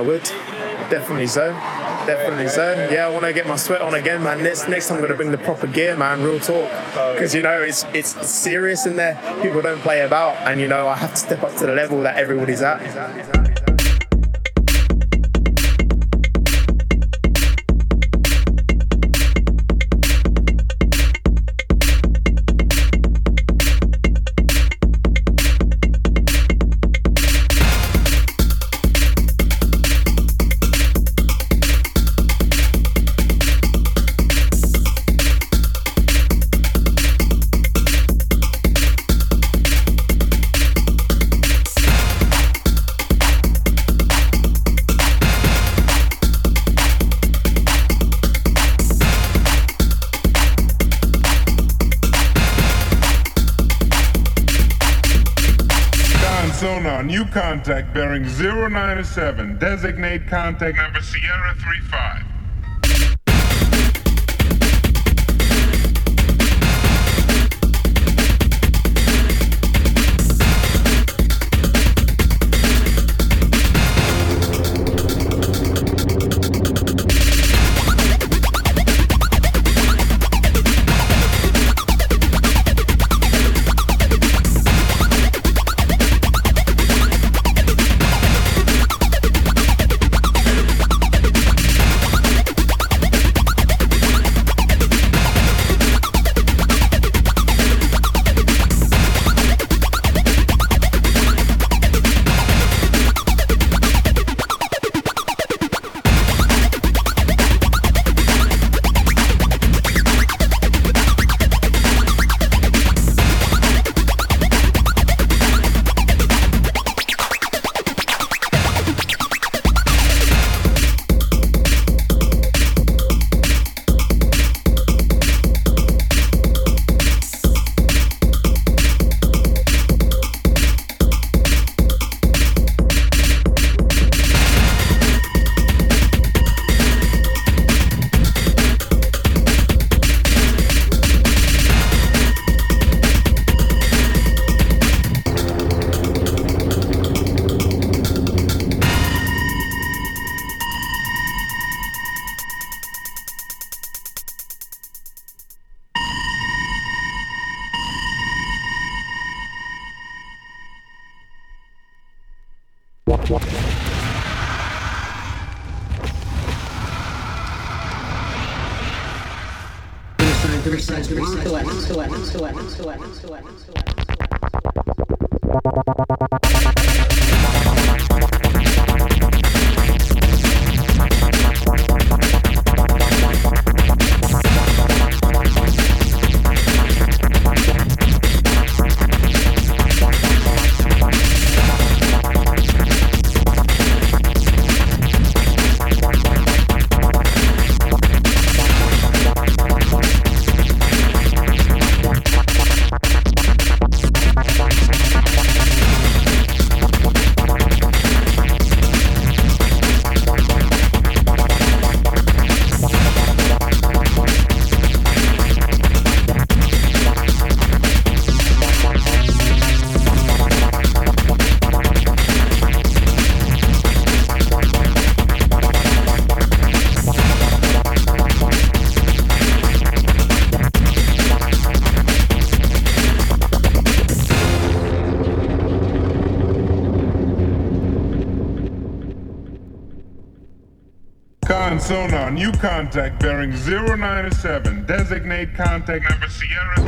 I would. Definitely so. Definitely so. Yeah, I want to get my sweat on again, man. Next, next time I'm gonna bring the proper gear, man. Real talk, because you know it's it's serious in there. People don't play about, and you know I have to step up to the level that everybody's at. Contact bearing 097, designate contact number Sierra 35. Con 097, designate contact number Sierra